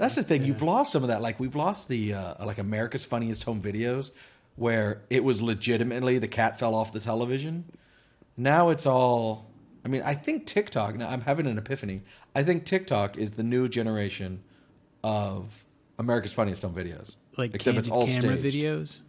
That's the thing. You've lost some of that. Like we've lost the uh, like America's Funniest Home Videos, where it was legitimately the cat fell off the television. Now it's all. I mean, I think TikTok. Now I'm having an epiphany. I think TikTok is the new generation of America's Funniest Home Videos. Like except it's all camera staged. videos.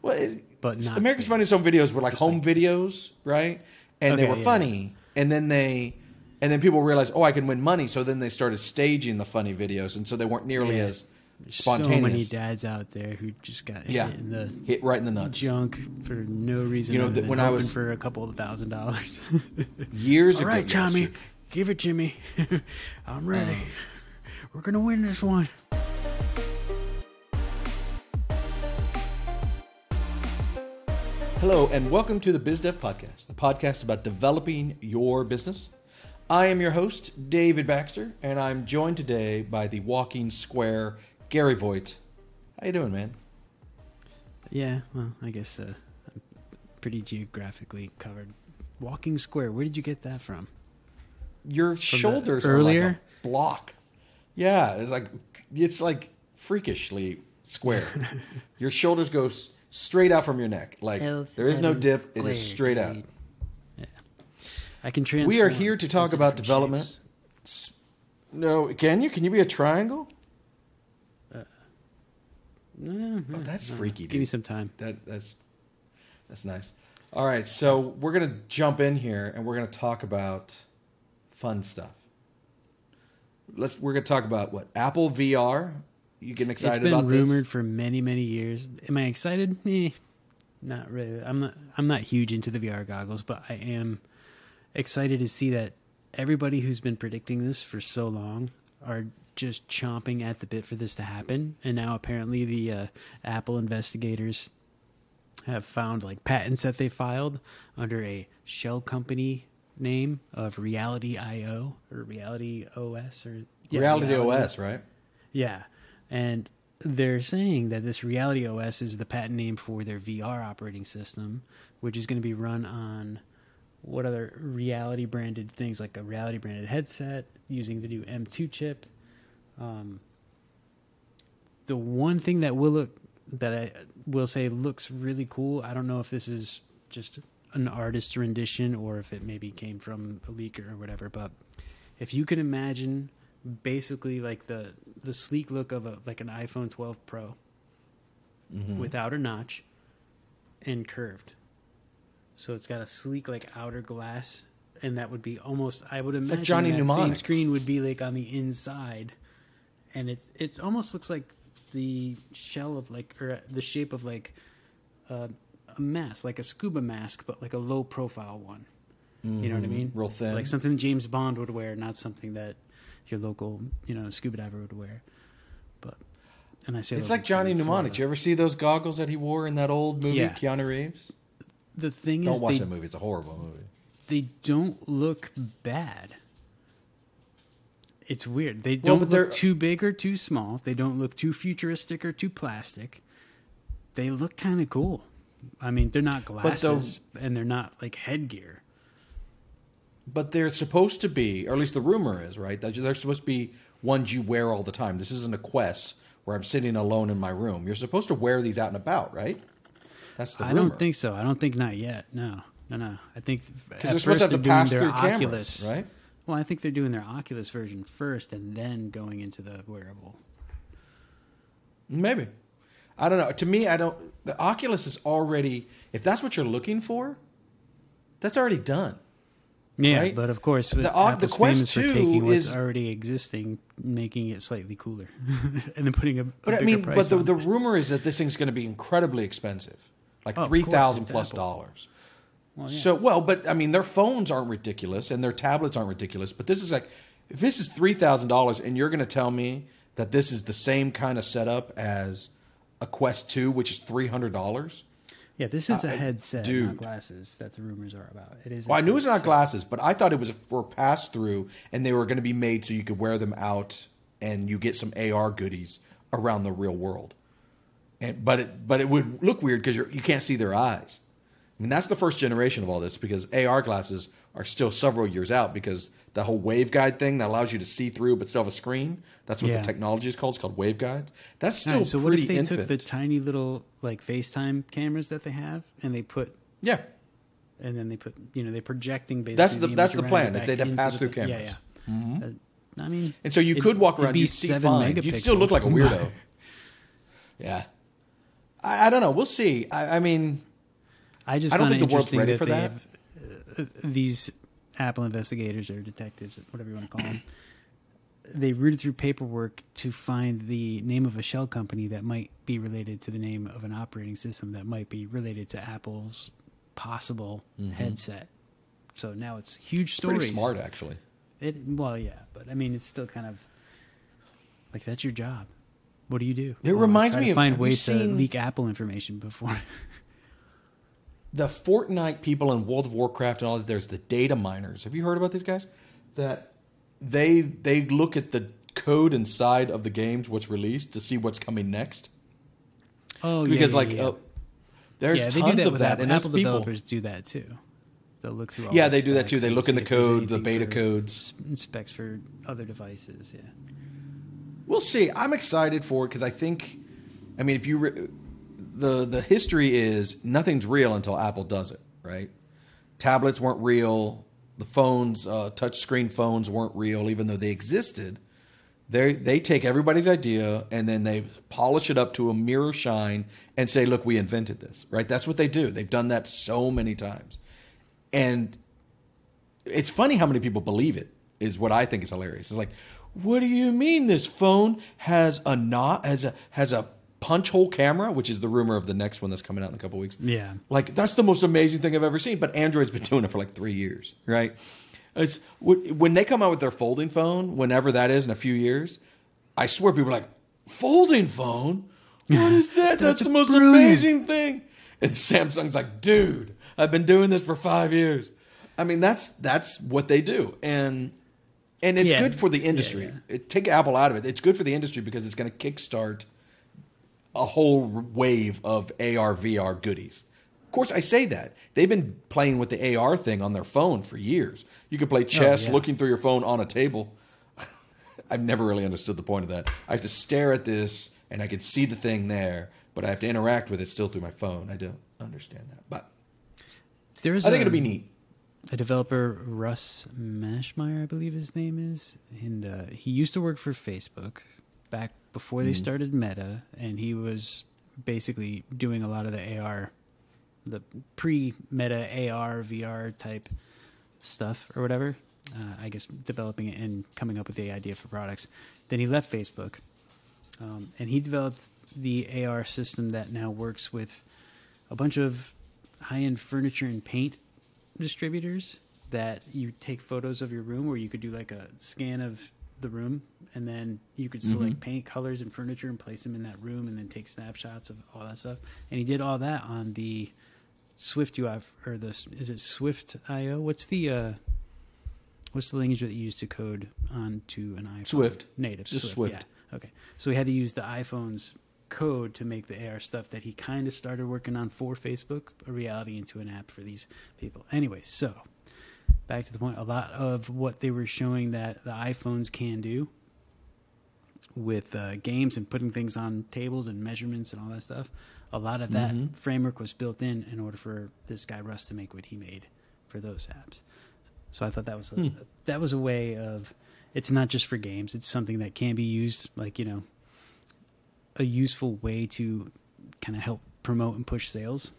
Well, it, But not America's staged. Funniest Home Videos were like home videos, right? And they were yeah. funny, and then they, and then people realized, oh, I can win money. So then they started staging the funny videos, and so they weren't nearly Yeah. as So many spontaneous. dads out there who just got Yeah. hit in the Hit right in the nuts. junk for no reason. You know, than when I was- for a couple of thousand dollars. Years All ago, right, Tommy, give it to me. I'm ready. Uh. We're gonna win this one. Hello, and welcome to the BizDev Podcast, the podcast about developing your business. I am your host, David Baxter, and I'm joined today by the walking square, Gary Voigt. How you doing, man? Yeah, well, I guess uh, I'm pretty geographically covered. Walking Square. Where did you get that from? Your shoulders are earlier? like a block. Yeah, it's like it's like freakishly square. your shoulders go straight out from your neck. Like there is no dip; it is straight out. I can transform. We are here to talk about development. shapes. No, can you? Can you be a triangle? No, Oh, that's no, freaky, Give me some time. That that's that's nice. All right, so we're gonna jump in here and we're gonna talk about fun stuff. Let's we're gonna talk about what Apple VR. You getting excited It's been about rumored this? for many, many years. Am I excited? Eh, not really. I'm not. I'm not huge into the VR goggles, but I am excited to see that everybody who's been predicting this for so long are just chomping at the bit for this to happen. And now apparently the uh, Apple investigators have found like patents that they filed under a shell company name of Reality IO or Reality OS or yeah, Reality OS, right? yeah. And they're saying that this Reality OS is the patent name for their VR operating system, which is going to be run on what other reality branded things like a reality branded headset using the new M2 chip. Um, the one thing that will look that I will say looks really cool. I don't know if this is just an artist's rendition or if it maybe came from a leaker or whatever, but if you can imagine basically like the the sleek look of a like an iPhone 12 Pro Mm-hmm. without a notch and curved. So it's got a sleek like outer glass and that would be almost I would imagine like Johnny that same screen would be like on the inside and it it almost looks like the shell of like or the shape of like uh, a mask, like a scuba mask, but like a low profile one. You know what I mean? Mm-hmm. Real thin. like something James Bond would wear, not something that your local you know scuba diver would wear. But and I say It's like Johnny Mnemonic. Florida. Did you ever see those goggles that he wore in that old movie, Yeah. Keanu Reeves? The thing is Don't is, watch they that movie; it's a horrible movie. they don't look bad. It's weird. They don't they're- look too big or too small. They don't look too futuristic or too plastic. They look kind of cool. I mean, they're not the- glasses and they're not like headgear. But they're supposed to be, or at least the rumor is, right? That they're supposed to be ones you wear all the time. This isn't a Quest where I'm sitting alone in my room. You're supposed to wear these out and about, right? That's the I rumor. don't think so. I don't think not yet. No, no, no. I think because they're supposed to have pass-through their cameras, Oculus, right? Well, I think they're doing their Oculus version first and then going into the wearable. Maybe. I don't know. To me, I don't. The Oculus is already. If that's what you're looking for, that's already done. Yeah, Right? but of course, The the, Quest famous for 2 taking what's is- already existing, making it slightly cooler, and then putting a, a But I mean, but the, the rumor is that this thing's going to be incredibly expensive, like Oh, three thousand it's plus Apple. dollars. Well, yeah. So well, but I mean, their phones aren't ridiculous and their tablets aren't ridiculous. But this is like, if this is three thousand dollars, and you're going to tell me that this is the same kind of setup as a Quest Two, which is three hundred dollars. yeah, this is a uh, headset, dude. not glasses. That the rumors are about. It is. Well, I knew it was not glasses, but I thought it was for pass through, and they were going to be made so you could wear them out, and you get some AR goodies around the real world. And but it but it would look weird because you you can't see their eyes. I mean, that's the first generation of all this because AR glasses are still several years out because the whole waveguide thing that allows you to see through but still have a screen. That's what Yeah. the technology is called. It's called waveguides. That's still Alright, so what if they infant. took the tiny little like FaceTime cameras that they have and they put yeah, and then they put you know they're projecting basically That's the- image that's the plan, it is they'd have pass-through the thing. cameras. Mm-hmm. Yeah, yeah. Uh, I mean, and so you it- could walk around. You'd see fine. You'd still look like a weirdo. yeah, I, I don't know. We'll see. I, I mean, I just I don't think the world's ready that for that. have, uh, these Apple investigators or detectives, whatever you want to call them, they rooted through paperwork to find the name of a shell company that might be related to the name of an operating system that might be related to Apple's possible headset. So now it's huge Mm-hmm. pretty smart actually. It well, yeah, but I mean, it's still kind of like that's your job. What do you do? It Well, reminds me of- find ways to seen- leak Apple information before. the Fortnite people in World of Warcraft and all that. There's the data miners. Have you heard about these guys? That they they look at the code inside of the games, what's released, to see what's coming next. oh, yeah. Because yeah, like yeah, yeah. Uh, there's tons that of that, Apple, and Apple people. developers do that too. They'll look through. All Yeah, the they do that too. They look in the code, the beta codes. specs for other devices. Yeah, We'll see. I'm excited for it because I think, I mean, if you re- the the history is nothing's real until Apple does it, right? Tablets weren't real. The phones, uh, touch screen phones, weren't real, even though they existed. They they take everybody's idea and then they polish it up to a mirror shine and say, "Look, we invented this." Right? That's what they do. They've done that so many times, and it's funny how many people believe it is what I think is hilarious. It's like, what do you mean this phone has a not has a has a punch hole camera, which is the rumor of the next one that's coming out in a couple weeks. Yeah. like that's the most amazing thing I've ever seen. But Android's been doing it for like three years, right? It's when they come out with their folding phone, whenever that is in a few years. I swear, people are like folding phone. What is that? that's, the most brilliant. amazing thing. And Samsung's like, dude, I've been doing this for five years. I mean, that's that's what they do, and and it's Yeah. good for the industry. yeah. It, take Apple out of it. It's good for the industry because it's going to kickstart a whole wave of AR VR goodies. Of course, I say that they've been playing with the AR thing on their phone for years. You can play oh, chess yeah. looking through your phone on a table. I've never really understood the point of that. I have to stare at this and I can see the thing there, but I have to interact with it still through my phone. I don't understand that, but there's I think a, it'll be neat. A developer Russ Mashmeyer, I believe his name is, and uh, he used to work for Facebook back before they started Meta, and he was basically doing a lot of the AR, the pre-Meta AR VR type stuff or whatever. Uh, I guess developing it and coming up with the idea for products. Then he left Facebook, um, and he developed the AR system that now works with a bunch of high-end furniture and paint distributors that you take photos of your room where you could do like a scan of the room and then you could select paint colors and furniture and place them in that room and then take snapshots of all that stuff. And he did all that on the swift ui or the is it swift io what's the uh what's the language that you use to code onto an iphone? Swift. native Just swift, Swift. yeah. Okay. So we had to use the iphone's code to make the AR stuff that he kind of started working on for Facebook a reality into an app for these people. Anyway, so back to the point, a lot of what they were showing that the iPhones can do with uh, games and putting things on tables and measurements and all that stuff, a lot of that framework was built in in order for this guy Russ to make what he made for those apps. So I thought that was a, that was a way of it's not just for games; it's something that can be used, like you know, a useful way to kind of help promote and push sales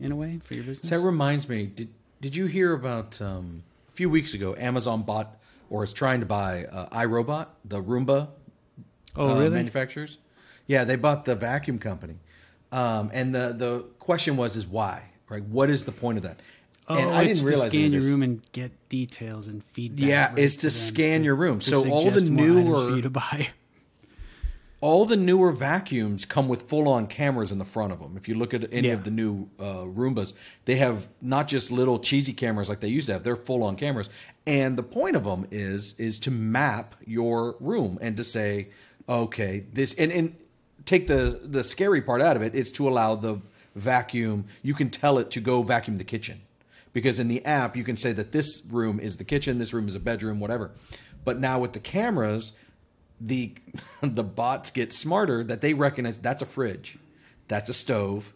in a way for your business. So that reminds me. Did did you hear about um, a few weeks ago? Amazon bought or is trying to buy uh, iRobot, the Roomba oh, uh, really? manufacturers. Yeah, they bought the vacuum company, um, and the the question was is why right? What is the point of that? Oh, and I it's didn't realize to scan your room and get details and feedback. Yeah, right it's to them scan your room. to So all the newer- for you to buy. All the newer vacuums come with full-on cameras in the front of them. If you look at any Yeah. of the new uh, Roombas, they have not just little cheesy cameras like they used to have; they're full-on cameras. And the point of them is is to map your room and to say, okay, this and and take the the scary part out of it. It's to allow the vacuum. You can tell it to go vacuum the kitchen because in the app you can say that this room is the kitchen, this room is a bedroom, whatever. But now with the cameras, the the bots get smarter that they recognize that's a fridge, that's a stove,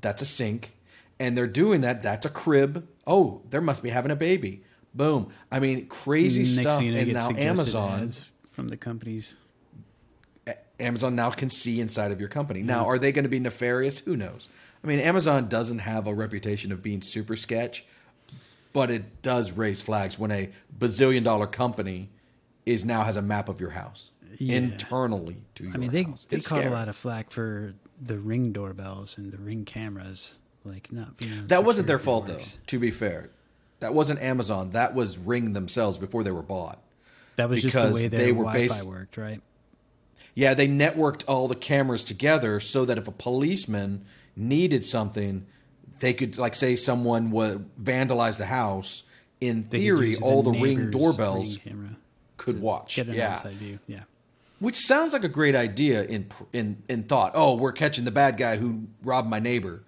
that's a sink, and they're doing that. That's a crib. Oh, there must be having a baby. Boom. I mean, crazy Next stuff. thing you know, and now Amazon, from the companies. Amazon now can see inside of your company. Now, are they going to be nefarious? Who knows? I mean, Amazon doesn't have a reputation of being super sketch, but it does raise flags when a bazillion dollar company is now has a map of your house Yeah. internally to your I mean, they house. they It's caught scary. a lot of flack for the ring doorbells and the ring cameras, like not being. That wasn't their fault, though. To be fair, that wasn't Amazon. That was Ring themselves before they were bought. That was just the way their they were Wi-Fi bas- worked, right? Yeah, they networked all the cameras together so that if a policeman needed something, they could, like, say someone wa vandalized a house. In They theory, all the ring doorbells ring camera could watch. Get an yeah, outside view. Yeah. Which sounds like a great idea in in in thought. Oh, we're catching the bad guy who robbed my neighbor.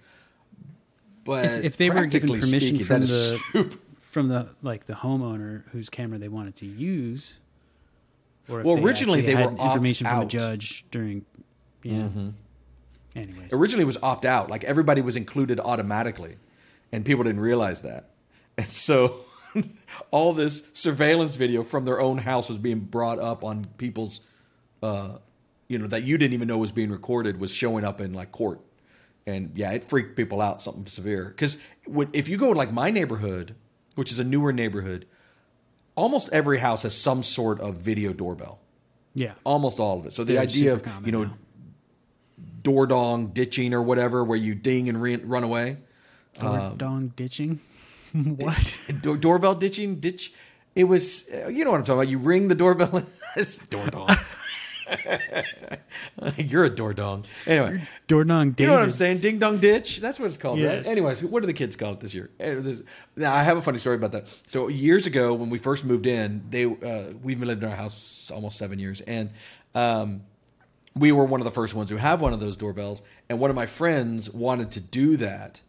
But If, if they were given permission speaking, from the super- from the like the homeowner whose camera they wanted to use, or Well, they originally they had were opt information from a judge during. Yeah. Mm-hmm. Anyways, originally it was opt out. Like everybody was included automatically, and people didn't realize that. And so all this surveillance video from their own house was being brought up on people's, uh, you know, that you didn't even know was being recorded was showing up in like court. And yeah, it freaked people out something severe. Because if you go to like my neighborhood, which is a newer neighborhood, almost every house has some sort of video doorbell. yeah. Almost all of it. So the They're idea of you know now. door dong ditching or whatever, where you ding and re- run away. Door um, dong ditching. what? Door- doorbell ditching, ditch. It was, uh, you know what I'm talking about. You ring the doorbell. it's door dong. You're a door dong. Anyway, Door dong you know what I'm saying? Ding dong ditch. That's what it's called, Yes. right? Anyways, what do the kids call it this year? Eh, Now, I have a funny story about that. So years ago, when we first moved in, they uh, we've lived in our house almost seven years, and um, we were one of the first ones who have one of those doorbells. And one of my friends wanted to do that.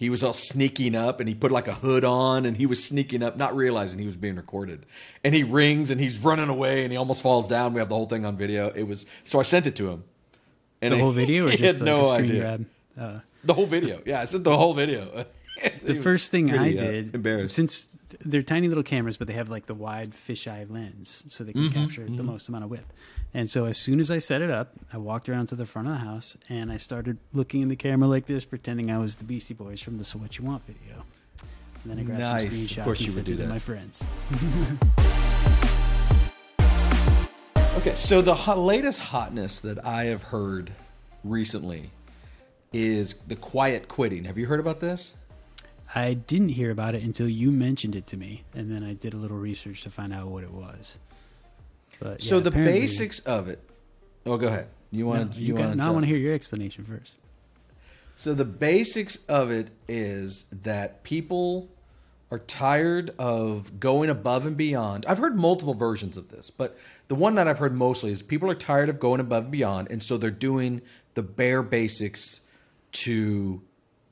He was all sneaking up, and he put like a hood on, and he was sneaking up, not realizing he was being recorded. And he rings, and he's running away, and he almost falls down. We have the whole thing on video. It was so I sent it to him. And the whole video, or he just had like no idea. grab? Uh, The whole video. Yeah, I sent the whole video. the first thing I Pretty, uh, did, embarrassed. since they're tiny little cameras, but they have like the wide fisheye lens, so they can Mm-hmm, capture the most amount of width. And so as soon as I set it up, I walked around to the front of the house and I started looking in the camera like this, pretending I was the Beastie Boys from the "So What You Want" video. And then I grabbed Nice. some Of screenshots course and you would sent do it to that. my friends. Okay, so the hot, latest hotness that I have heard recently is the quiet quitting. Have you heard about this? I didn't hear about it until you mentioned it to me, and then I did a little research to find out what it was. But so yeah, the basics of it. Oh, go ahead. You want to? you you want now I want to hear your explanation first. So the basics of it is that people are tired of going above and beyond. I've heard multiple versions of this, but the one that I've heard mostly is people are tired of going above and beyond, and so they're doing the bare basics to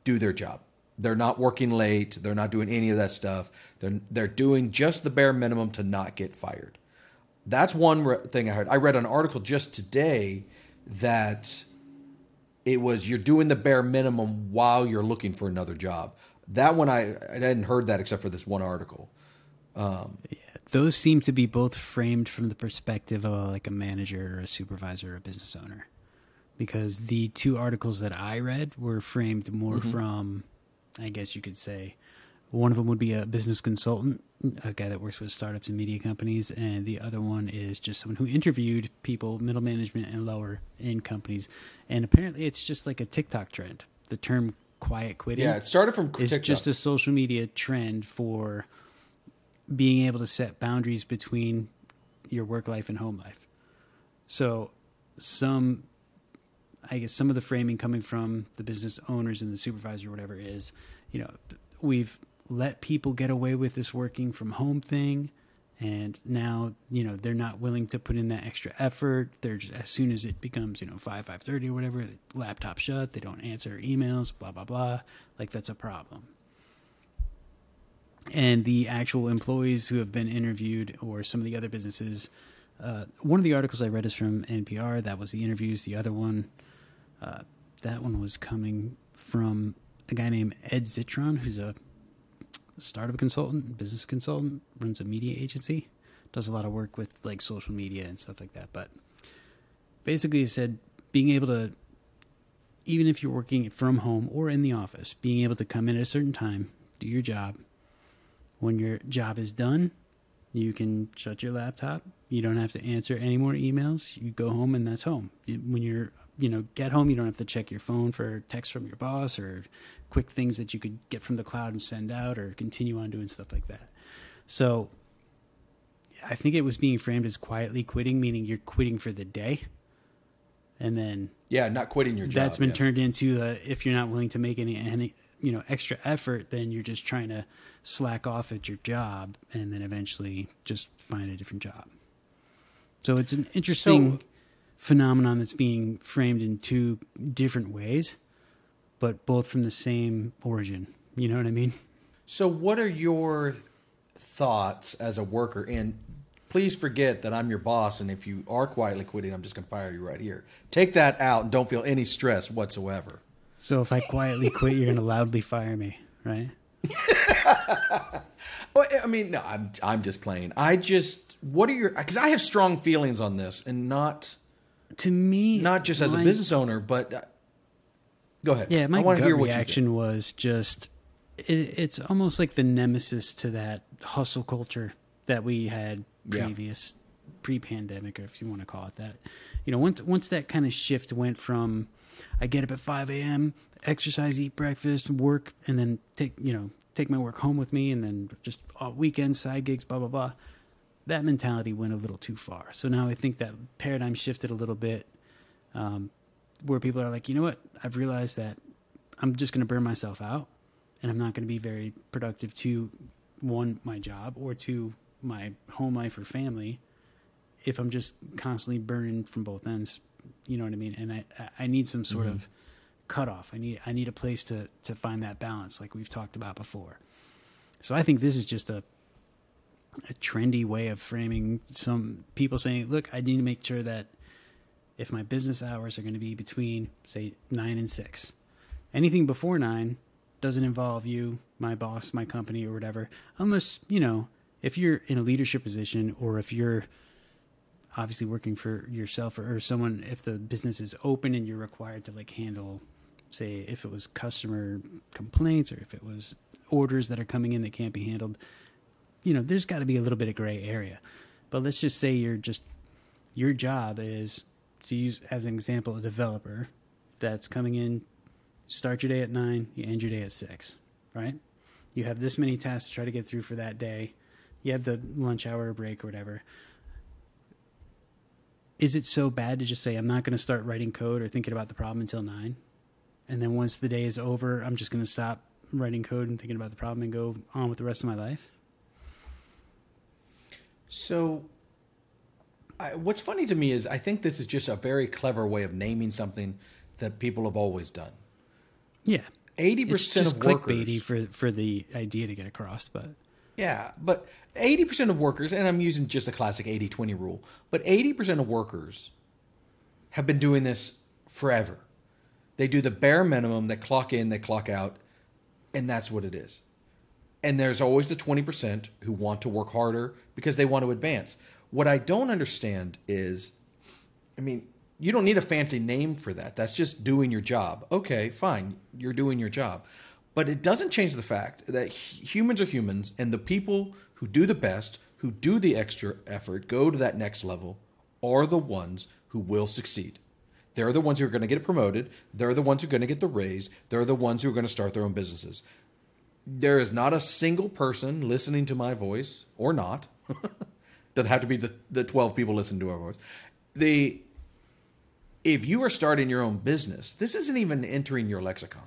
do their job. They're not working late. They're not doing any of that stuff. They're they're doing just the bare minimum to not get fired. That's one re- thing I heard. I read an article just today that it was you're doing the bare minimum while you're looking for another job. That one I I hadn't heard that except for this one article. Yeah, those seem to be both framed from the perspective of like a manager or a supervisor or a business owner. Because the two articles that I read were framed more Mm-hmm. from, I guess you could say, one of them would be a business consultant, a guy that works with startups and media companies, and the other one is just someone who interviewed people, middle management and lower in companies. And apparently it's just like a TikTok trend. The term quiet quitting Yeah, it started from is just a social media trend for being able to set boundaries between your work life and home life. So, some, I guess, some of the framing coming from the business owners and the supervisor, or whatever, is, you know, we've let people get away with this working from home thing. And now, you know, they're not willing to put in that extra effort. They're just, as soon as it becomes, you know, five, five thirty or whatever, the laptop shut. They don't answer emails. Blah blah blah. Like that's a problem. and the actual employees who have been interviewed or some of the other businesses. Uh, one of the articles I read is from NPR. That was the interviews. The other one, uh, that one was coming from a guy named Ed Zitron, who's a startup consultant, business consultant, runs a media agency, does a lot of work with like social media and stuff like that. But basically, he said being able to, even if you're working from home or in the office, being able to come in at a certain time, do your job. When your job is done, you can shut your laptop. You don't have to answer any more emails. You go home and that's home. When you're, you know, get home, you don't have to check your phone for text from your boss or quick things that you could get from the cloud and send out or continue on doing stuff like that. So I think it was being framed as quietly quitting, meaning you're quitting for the day. And then Yeah, not quitting your job. that's been yeah. turned into the if you're not willing to make any any you know extra effort, then you're just trying to slack off at your job and then eventually just find a different job. So it's an interesting So- phenomenon that's being framed in two different ways, but both from the same origin. You know what I mean? So, what are your thoughts as a worker? And please forget that I'm your boss, and if you are quietly quitting, I'm just going to fire you right here. Take that out and don't feel any stress whatsoever. So if I quietly quit, you're going to loudly fire me, right? Well, I mean, no, I'm I'm just playing. I just what are your because I have strong feelings on this, and not To me, not just as a business owner, but go ahead. Yeah, my I gut hear what reaction was just it, it's almost like the nemesis to that hustle culture that we had Yeah. previous pre-pandemic, or if you want to call it that. You know, once once that kind of shift went from I get up at five a.m., exercise, eat breakfast, work, and then take you know take my work home with me, and then just uh, weekends, side gigs, blah blah blah. That mentality went a little too far. So now I think that paradigm shifted a little bit. Um, where people are like, you know what? I've realized that I'm just going to burn myself out and I'm not going to be very productive to one, my job or to my home life or family if I'm just constantly burning from both ends. You know what I mean? And I, I- need some sort mm-hmm. of cutoff. I need, I need a place to, to find that balance like we've talked about before. So I think this is just a, a trendy way of framing some people saying, look, I need to make sure that if my business hours are going to be between say 9 and 6 anything before 9 doesn't involve you my boss my company or whatever unless you know if you're in a leadership position or if you're obviously working for yourself or, or someone if the business is open and you're required to like handle say if it was customer complaints or if it was orders that are coming in that can't be handled you know there's got to be a little bit of gray area. But let's just say you're just your job is to use as an example a developer that's coming in start your day at 9 you end your day at 6 right? You have this many tasks to try to get through for that day. You have the lunch hour break or whatever. Is it so bad to just say i'm not going to start writing code or thinking about the problem until 9 and then once the day is over i'm just going to stop writing code and thinking about the problem and go on with the rest of my life? So, I, what's funny to me is I think this is just a very clever way of naming something that people have always done. yeah eighty percent of clickbaity workers, for for the idea to get across but yeah, but eighty percent of workers, and I'm using just a classic 80-20 rule, but eighty percent of workers have been doing this forever. They do the bare minimum. They clock in, they clock out, and that's what it is. And there's always the 20% who want to work harder because they want to advance. What I don't understand is I mean, you don't need a fancy name for that. That's just doing your job. Okay, fine. You're doing your job. But it doesn't change the fact that humans are humans, and the people who do the best, who do the extra effort, go to that next level, are the ones who will succeed. They're the ones who are going to get promoted. They're the ones who are going to get the raise. They're the ones who are going to start their own businesses. There is not a single person listening to my voice, or not. Doesn't have to be the, the 12 people listening to our voice. The if you are starting your own business, this isn't even entering your lexicon.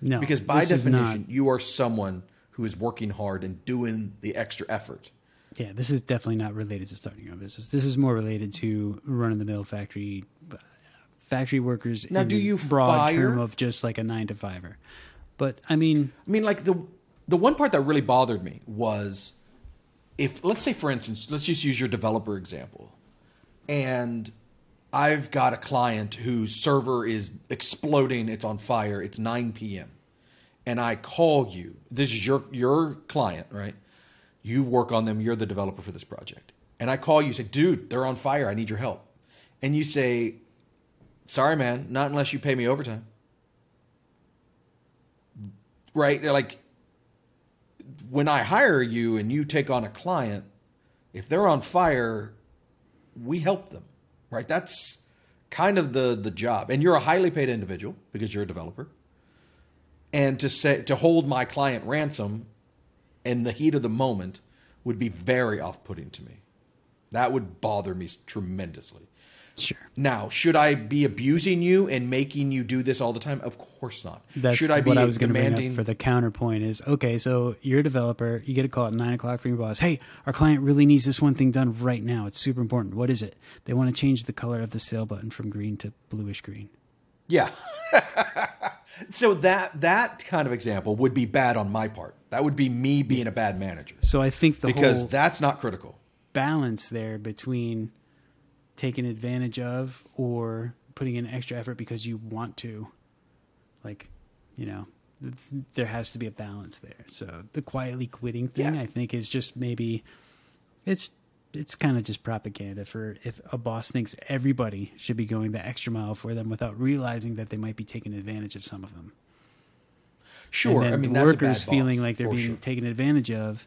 No, because by definition, you are someone who is working hard and doing the extra effort. Yeah, this is definitely not related to starting your own business. This is more related to run of the mill factory uh, factory workers. Now, in do you broad fire- term of just like a nine to fiver? But I mean, I mean, like the the one part that really bothered me was if let's say for instance let's just use your developer example. And i've got a client whose server is exploding it's on fire it's 9 p.m and i call you this is your your client right? You work on them you're the developer for this project. And i call you say dude they're on fire i need your help. And you say sorry man not unless you pay me overtime. Right? They're like when I hire you and you take on a client, if they're on fire, we help them, right? That's kind of the the job. And you're a highly paid individual because you're a developer. And to say to hold my client ransom in the heat of the moment would be very off-putting to me. That would bother me tremendously. Sure. Now, should I be abusing you and making you do this all the time? Of course not. That's should I be what I was going to bring demanding? up for the counterpoint is okay. So you're a developer. You get a call at nine o'clock from your boss. Hey, our client really needs this one thing done right now. It's super important. What is it? They want to change the color of the sale button from green to bluish green. Yeah. so that that kind of example would be bad on my part. That would be me being a bad manager So I think the because whole that's not critical. balance there between taking advantage of or putting in extra effort because you want to, like, you know, there has to be a balance there. So the quietly quitting thing, Yeah. I think, is just maybe it's it's kind of just propaganda for if a boss thinks everybody should be going the extra mile for them without realizing that they might be taking advantage of some of them. Sure, I mean workers feeling like they're being sure. taken advantage of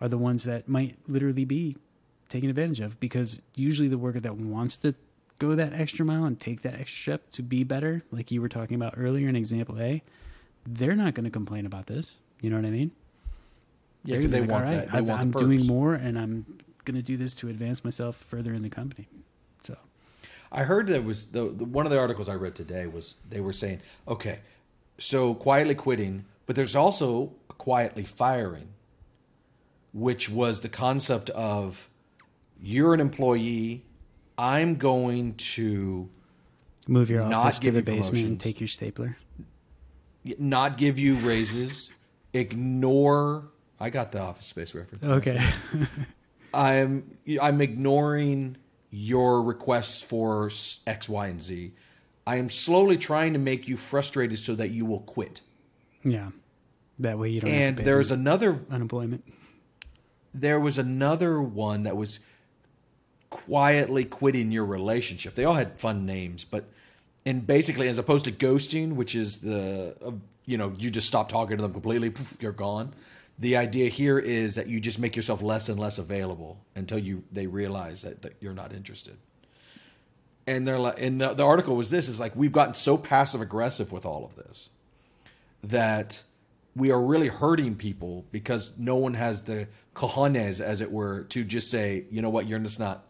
are the ones that might literally be taken advantage of because usually the worker that wants to go that extra mile and take that extra step to be better, like you were talking about earlier in example A, they're not going to complain about this. You know what I mean? Yeah, They're 'cause gonna be like, want "All that. They I've- want I'm doing more, and I'm going to do this to advance myself further in the company. So I heard that was the, the one of the articles I read today was they were saying, okay, so quietly quitting, but there's also quietly firing, which was the concept of you're an employee, I'm going to move your office to the basement and take your stapler. not give you raises, ignore. I got the Office Space reference. Okay. I'm I'm ignoring your requests for X, Y, and Z. I am slowly trying to make you frustrated so that you will quit. yeah. That way you don't. have to And there's another unemployment. there was another one that was quietly quitting your relationship. They all had fun names, but and basically as opposed to ghosting, which is the uh, you know you just stop talking to them completely, poof, you're gone. The idea here is that you just make yourself less and less available until you they realize that, that you're not interested. And they're like, and the, the article was this is like we've gotten so passive aggressive with all of this that we are really hurting people because no one has the cojones, as it were, to just say, you know what, you're just not,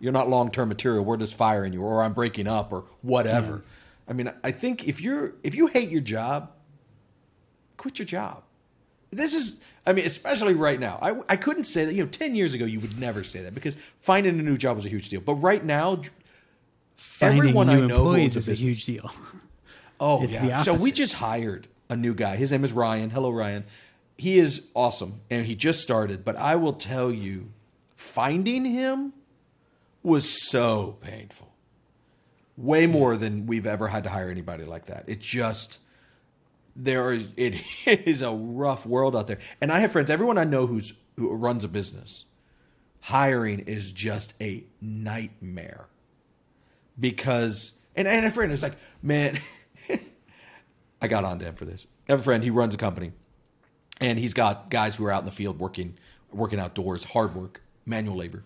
you're not long term material. We're just firing you, or I'm breaking up, or whatever. Mm. I mean, I think if you're if you hate your job, quit your job. This is, I mean, especially right now. I I couldn't say that. You know, ten years ago, you would never say that because finding a new job was a huge deal. But right now, Finding everyone new I know employees a is a huge deal. Oh, It's yeah. so we just hired a new guy. His name is Ryan. Hello, Ryan. He is awesome, and he just started. But I will tell you, finding him was so painful. Way more than we've ever had to hire anybody like that. It just there is it is a rough world out there. And I have friends, everyone I know who's who runs a business, hiring is just a nightmare because and I had a friend who's like, man, I got on to him for this. I have a friend, he runs a company, and he's got guys who are out in the field working working outdoors, hard work, manual labor.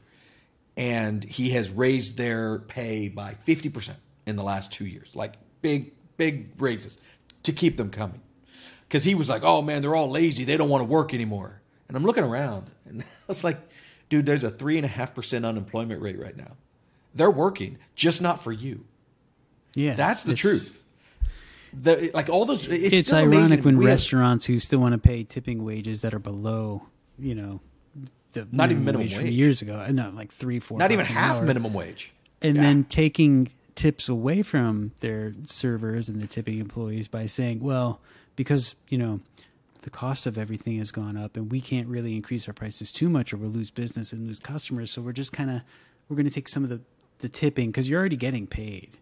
And he has raised their pay by 50% in the last two years. Like big, big raises to keep them coming. Because he was like, oh man, they're all lazy. They don't want to work anymore. And I'm looking around and I was like, dude, there's a 3.5% unemployment rate right now. They're working, just not for you. Yeah, That's the truth. The, like all those, it's, It's, ironic when restaurants who still want to pay tipping wages that are below, you know, the Not even minimum from wage. years ago. No, like three, four. not even half hour. minimum wage. and Yeah. then taking tips away from their servers and the tipping employees by saying, well, because you know the cost of everything has gone up, and we can't really increase our prices too much, or we'll lose business and lose customers. So we're just kind of we're going to take some of the the tipping because you're already getting paid.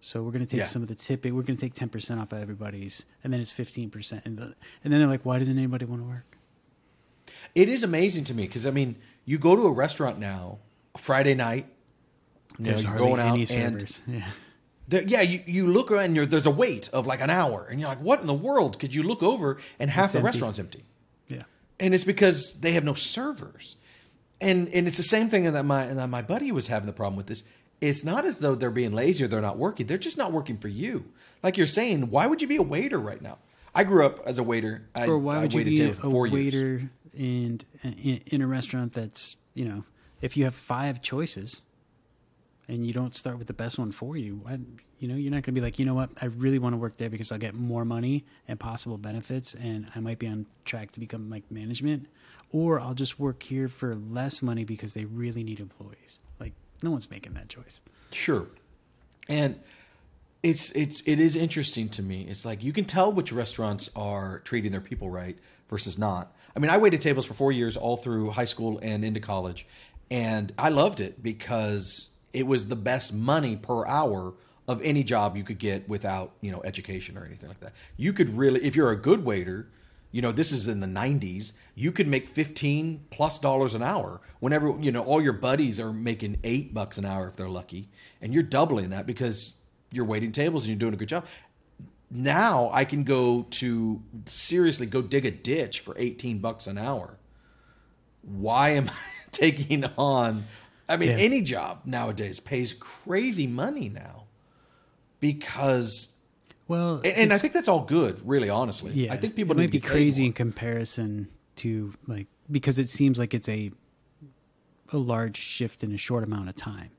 So we're going to take Yeah. some of the tipping. We're going to take ten percent off of everybody's, and then it's fifteen percent. And the, and then they're like, "Why doesn't anybody want to work?" It is amazing to me because I mean, you go to a restaurant now, Friday night, you know, you're going out any and servers. Yeah. there, yeah, you, you look around and you're, there's a wait of like an hour, and you're like, what in the world? Could you look over and half It's the empty. restaurant's empty? Yeah. and it's because they have no servers. And and it's the same thing that my that my buddy was having the problem with this. It's not as though they're being lazy or they're not working. They're just not working for you. Like you're saying, why would you be a waiter right now? I grew up as a waiter. I, or why I would you waited be a for four years. And in, in a restaurant that's you know if you have five choices and you don't start with the best one for you I, you know you're not going to be like you know what i really want to work there because i'll get more money and possible benefits and i might be on track to become like management or i'll just work here for less money because they really need employees like no one's making that choice Sure. And it's it's it is interesting to me. It's like you can tell which restaurants are treating their people right versus not. I mean, I waited tables for 4 years all through high school and into college, and I loved it because it was the best money per hour of any job you could get without, you know, education or anything like that. You could really if you're a good waiter, you know, this is in the 90s, you could make 15 plus dollars an hour whenever, you know, all your buddies are making 8 bucks an hour if they're lucky, and you're doubling that because you're waiting tables and you're doing a good job. Now I can go to seriously go dig a ditch for 18 bucks an hour. Why am I taking on I mean Yeah. any job nowadays pays crazy money now because well and, and I think that's all good, really, honestly. Yeah, I think people it might be crazy more. in comparison to like because it seems like it's a a large shift in a short amount of time,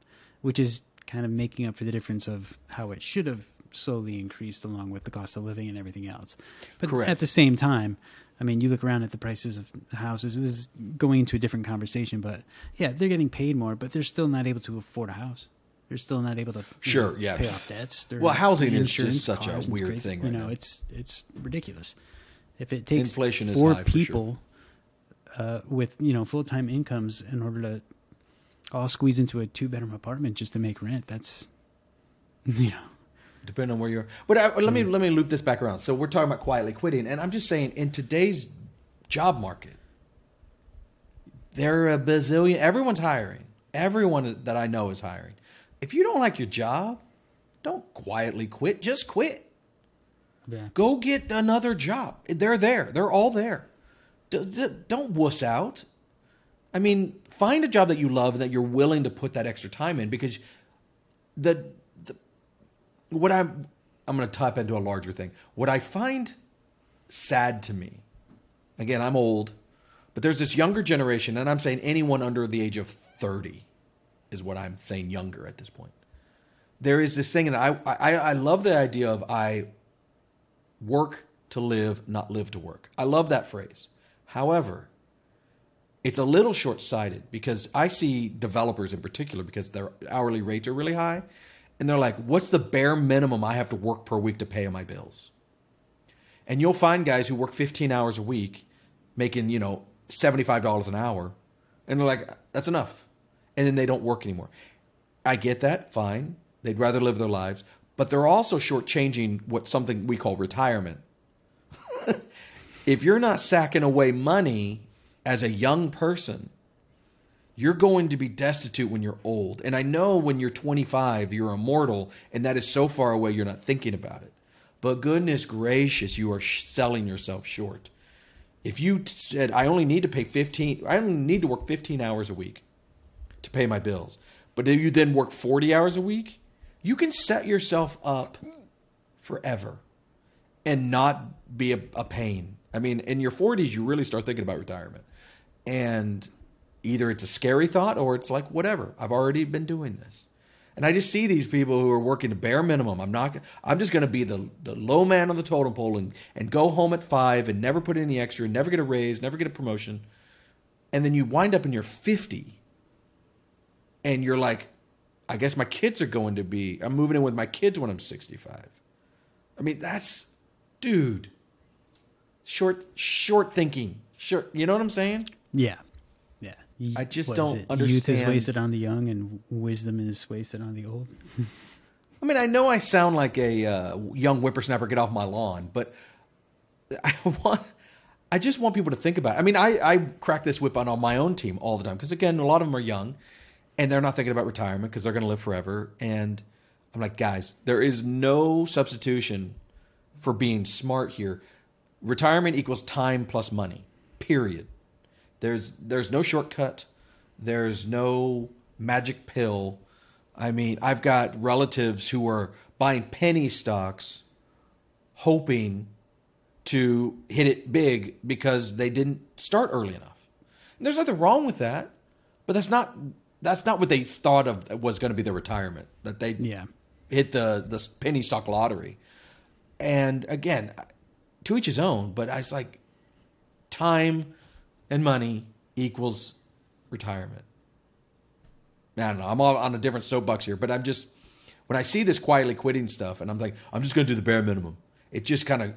which is kind of making up for the difference of how it should have slowly increased along with the cost of living and everything else. But Correct. at the same time, I mean, you look around at the prices of houses. This is going into a different conversation, but yeah, they're getting paid more, but they're still not able to afford a house. They're still not able to Sure, know, yeah. pay off debts. Their Well, housing is just such a weird crazy. thing You know, now. it's it's ridiculous. If it takes Inflation four for sure. people uh, with you know full time incomes in order to all squeeze into a two bedroom apartment just to make rent, that's you know depending on where you're. But I, let Mm. me let me loop this back around. So we're talking about quietly quitting, and I'm just saying, in today's job market, there are a bazillion. Everyone's hiring. Everyone that I know is hiring. If you don't like your job, don't quietly quit. Just quit. yeah. Go get another job. They're there. They're all there. D- d- don't wuss out. I mean, find a job that you love and that you're willing to put that extra time in because the what I'm I'm going to tap into a larger thing. What I find sad to me. Again, I'm old, but there's this younger generation and I'm saying anyone under the age of 30 is what I'm saying younger at this point. There is this thing that I I, I love the idea of I work to live, not live to work. I love that phrase. However, it's a little short sighted because I see developers in particular because their hourly rates are really high. And they're like, what's the bare minimum I have to work per week to pay my bills? And you'll find guys who work 15 hours a week making, you know, $75 an hour. And they're like, that's enough. And then they don't work anymore. I get that, fine. They'd rather live their lives. But they're also shortchanging what something we call retirement. if you're not sacking away money as a young person, you're going to be destitute when you're old. And I know when you're 25, you're immortal, and that is so far away you're not thinking about it. But goodness gracious, you are selling yourself short. If you said, I only need to pay 15, I only need to work 15 hours a week to pay my bills, but if you then work 40 hours a week, you can set yourself up forever and not be a, a pain. I mean, in your 40s, you really start thinking about retirement. And either it's a scary thought or it's like, whatever, I've already been doing this. And I just see these people who are working the bare minimum. I'm not. I'm just going to be the the low man on the totem pole and and go home at five and never put in the extra, never get a raise, never get a promotion, and then you wind up in you're 50, and you're like, I guess my kids are going to be. I'm moving in with my kids when I'm 65. I mean, that's, dude, short short thinking. Short, you know what I'm saying? Yeah, I just don't it? Youth is wasted on the young, and wisdom is wasted on the old. I mean, I know I sound like a uh, young whippersnapper, get off my lawn, but I want, I just want people to think about. It. I mean, I, I crack this whip on on my own team all the time because again, a lot of them are young, and they're not thinking about retirement because they're going to live forever. And I'm like, guys, there is no substitution for being smart here. Retirement equals time plus money. Period. There's there's no shortcut. There's no magic pill. I mean, I've got relatives who are buying penny stocks, hoping to hit it big because they didn't start early enough. And there's nothing wrong with that, but that's not that's not what they thought of was going to be their retirement. That they Yeah, hit the the penny stock lottery. And again, to each his own, but I was like time and money equals retirement. I don't know. I'm all on a different soapbox here, but I'm just when I see this quietly quitting stuff, and I'm like, I'm just going to do the bare minimum. It just kind of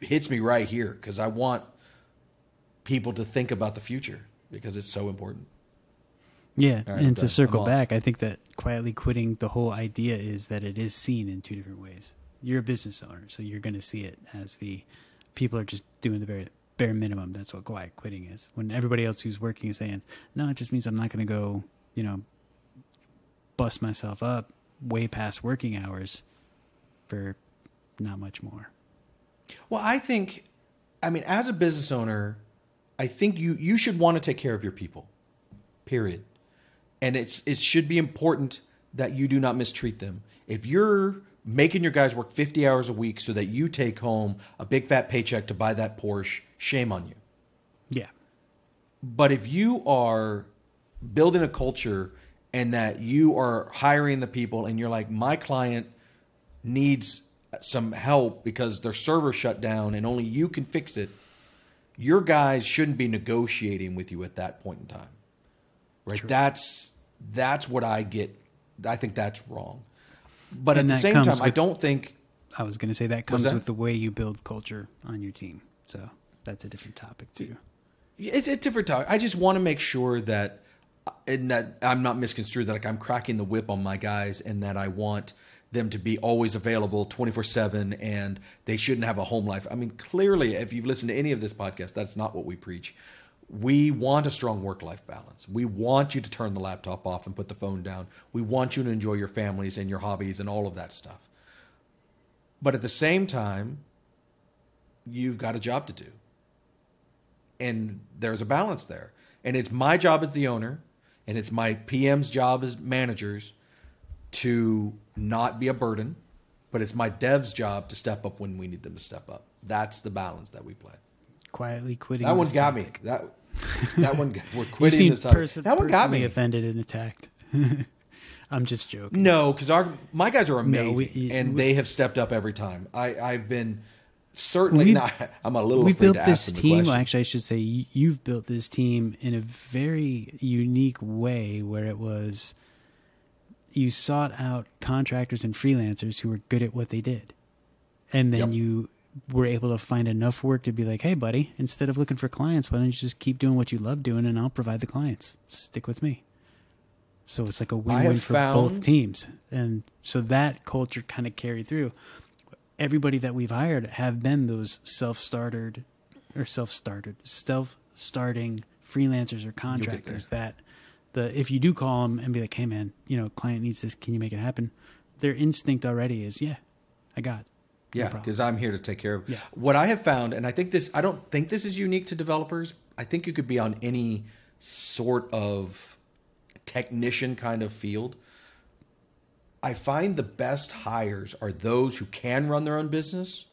hits me right here because I want people to think about the future because it's so important. yeah. Right, and to circle back, I think that quietly quitting the whole idea is that it is seen in two different ways. You're a business owner, so you're going to see it as the people are just doing the bare bare minimum. That's what quiet quitting is. When everybody else who's working is saying, "No, it just means I'm not going to go," you know, bust myself up way past working hours for not much more. Well, I think, I mean, as a business owner, I think you you should want to take care of your people. Period. And it's it should be important that you do not mistreat them. If you're making your guys work 50 hours a week so that you take home a big fat paycheck to buy that Porsche, shame on you. Yeah, But if you are building a culture and that you are hiring the people and you're like, my client needs some help because their server shut down and only you can fix it, your guys shouldn't be negotiating with you at that point in time. Right? That's that's what I get. I think that's wrong. But And at the same time, I don't think I was going to say that comes that? with the way you build culture on your team. So that's a different topic too. It's a different topic. I just want to make sure that, uh, and that I'm not misconstrued. That like I'm cracking the whip on my guys, and that I want them to be always available 24 seven, and they shouldn't have a home life. I mean, clearly, if you've listened to any of this podcast, that's not what we preach. We want a strong work life balance. We want you to turn the laptop off and put the phone down. We want you to enjoy your families and your hobbies and all of that stuff. But at the same time, you've got a job to do and there's a balance there. And it's my job as the owner, and it's my PM's job as managers to not be a burden, but it's my dev's job to step up when we need them to step up. That's the balance that we play. Quietly quitting. That one got me. That that one we're quitting this topic. person, that one got me. offended and attacked. I'm just joking. No, because our my guys are No, amazing, we- and we- they have stepped up every time. I I've been certainly not. I'm a little we built this team. question. Actually, I should say you've built this team in a very unique way, where it was you sought out contractors and freelancers who were good at what they did, and then Yep. you were able to find enough work to be like, "Hey, buddy, instead of looking for clients, why don't you just keep doing what you love doing, and I'll provide the clients. Stick with me." So it's like a win-win for found- both teams, and so that culture kind of carried through. Everybody that we've hired have been those self-started or self-started self-starting freelancers or contractors that the if you do call them and be like hey man you know client needs this. Can you make it happen? Their instinct already is yeah i got Yeah, because I'm here to take care of. Yeah. What I have found, and I think this, I don't think this is unique to developers. I think you could be on any sort of technician kind of field. I find the best hires are those who can run their own business,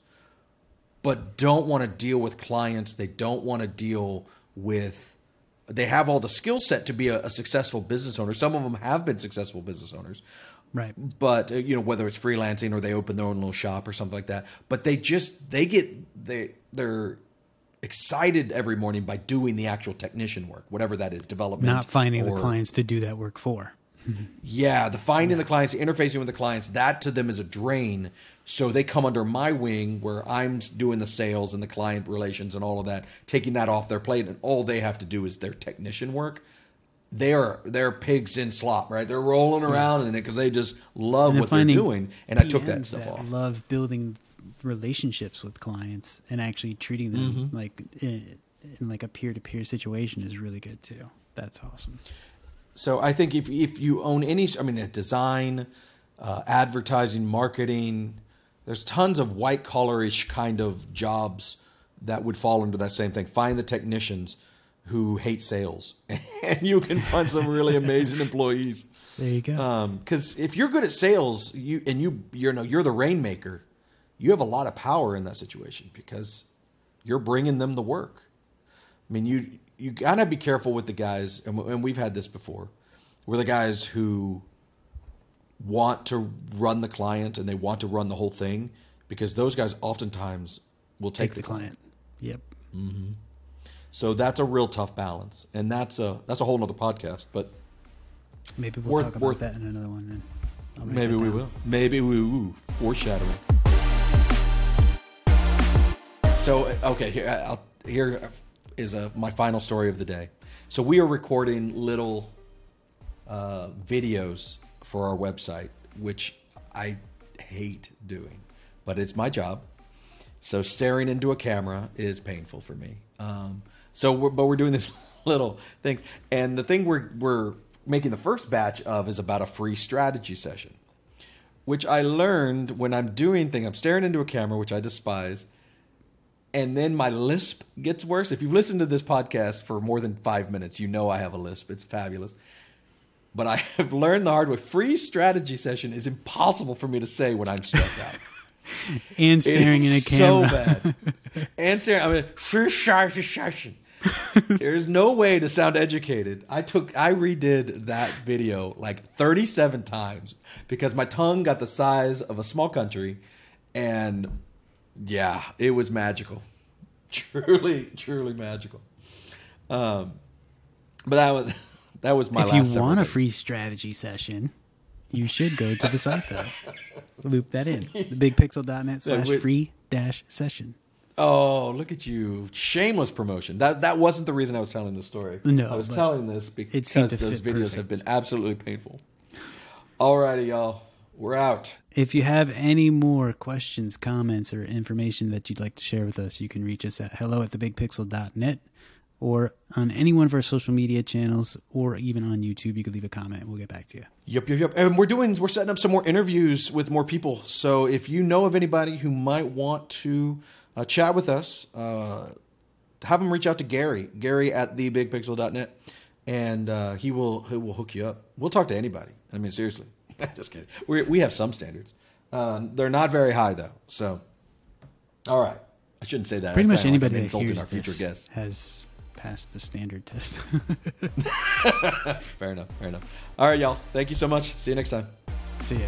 but don't want to deal with clients. They don't want to deal with. They have all the skill set to be a, a successful business owner. Some of them have been successful business owners, right but uh, you know whether it's freelancing or they open their own little shop or something like that but they just they get they they're excited every morning by doing the actual technician work whatever that is development not finding the clients to do that work for yeah, the finding the clients, interfacing with the clients, that to them is a drain. So they come under my wing where I'm doing the sales and the client relations and all of that, taking that off their plate, and all they have to do is their technician work. They're they're pigs in slop, right? They're rolling around in it because they just love what they're doing. And I took that stuff off. Love building relationships with clients and actually treating them Mm-hmm. like in, in like a peer to peer situation is really good too. That's awesome. So I think if if you own any, I mean, design, uh, advertising, marketing, there's tons of white collarish kind of jobs that would fall into that same thing. Find the technicians who hate sales, and you can find some really amazing employees. There you go. Um, because if you're good at sales, you and you you know you're the rainmaker, you have a lot of power in that situation because you're bringing them the work. I mean, you you gotta be careful with the guys, and, and we've had this before, where the guys who want to run the client and they want to run the whole thing, because those guys oftentimes will take, Take the client. Yep. Mm-hmm. So that's a real tough balance, and that's a that's a whole other podcast. But Maybe we'll Worth- talk about worth- that in another one. Then maybe we will. Maybe we will. Foreshadowing. So okay, here I'll, here is a, my final story of the day. So we are recording little uh, videos for our website, which I hate doing, but it's my job. So staring into a camera is painful for me. Um, so, we're, but we're doing this little things, and the thing we're we're making the first batch of is about a free strategy session, which I learned when I'm doing thing. I'm staring into a camera, which I despise, and then my lisp gets worse. If you've listened to this podcast for more than five minutes, you know I have a lisp. It's fabulous. But I have learned the hard way. Free strategy session is impossible for me to say when I'm stressed out. And staring in a camera. So bad. and staring. I mean, free strategy session. There's no way to sound educated. I took, I redid that video like 37 times because my tongue got the size of a small country, and yeah, it was magical. Truly, truly magical. Um, but that was that was my if you want a days. free strategy session, you should go to the site though. Loop that in. The Thebigpixel.net slash free dash session. Oh, look at you! Shameless promotion. That that wasn't the reason I was telling this story. No, I was telling this because those videos have been absolutely painful. Alrighty, y'all, we're out. If you have any more questions, comments, or information that you'd like to share with us, you can reach us at hello at thebigpixel.net or on any one of our social media channels or even on YouTube. You can leave a comment. We'll get back to you. Yep, yep, yep. And we're doing we're setting up some more interviews with more people. So if you know of anybody who might want to uh, chat with us, uh, have them reach out to Gary, Gary at thebigpixel.net, and uh, he will he will hook you up. We'll talk to anybody. I mean, seriously, just kidding. We we have some standards. Uh, they're not very high though. So, all right, I shouldn't say that. Pretty much like anybody I'm that our future this guests. has passed the standard test. Fair enough. Fair enough. All right, y'all. Thank you so much. See you next time. See ya.